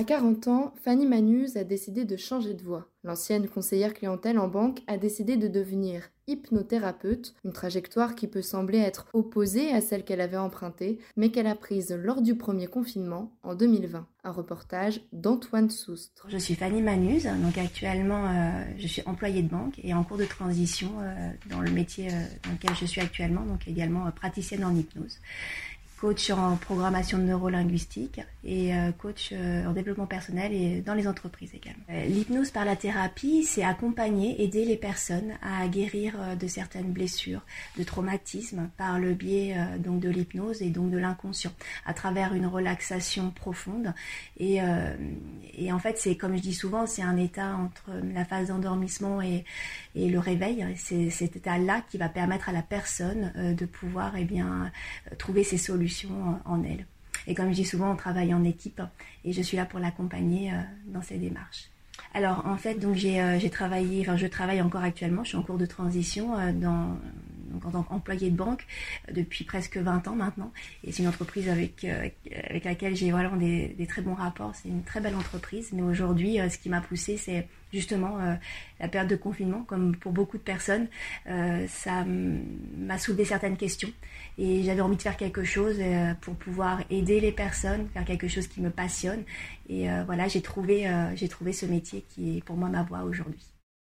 À 40 ans, Fanny Manuse a décidé de changer de voie. L'ancienne conseillère clientèle en banque a décidé de devenir hypnothérapeute, une trajectoire qui peut sembler être opposée à celle qu'elle avait empruntée, mais qu'elle a prise lors du premier confinement en 2020. Un reportage d'Antoine Soustre. Je suis Fanny Manuse, donc actuellement euh, je suis employée de banque et en cours de transition euh, dans le métier euh, dans lequel je suis actuellement, donc également praticienne en hypnose coach en programmation neurolinguistique et euh, coach euh, en développement personnel et dans les entreprises également. Euh, l'hypnose par la thérapie, c'est accompagner, aider les personnes à guérir de certaines blessures, de traumatismes par le biais donc de l'hypnose et donc de l'inconscient, à travers une relaxation profonde. Et, et en fait, c'est comme je dis souvent, c'est un état entre la phase d'endormissement et, le réveil. C'est cet état-là qui va permettre à la personne de pouvoir eh bien trouver ses solutions en elle. Et comme je dis souvent, on travaille en équipe et je suis là pour l'accompagner euh, dans ses démarches. Alors en fait, donc j'ai euh, travaillé, enfin je travaille encore actuellement, je suis en cours de transition euh, dans donc en tant qu'employé de banque depuis presque 20 ans maintenant. Et c'est une entreprise avec, avec laquelle j'ai vraiment des, très bons rapports. C'est une très belle entreprise. Mais aujourd'hui, ce qui m'a poussé, c'est justement la période de confinement, comme pour beaucoup de personnes. ça m'a soulevé certaines questions et j'avais envie de faire quelque chose euh, pour pouvoir aider les personnes, faire quelque chose qui me passionne. Et euh, voilà, j'ai trouvé, euh, j'ai trouvé ce métier qui est pour moi ma voie aujourd'hui.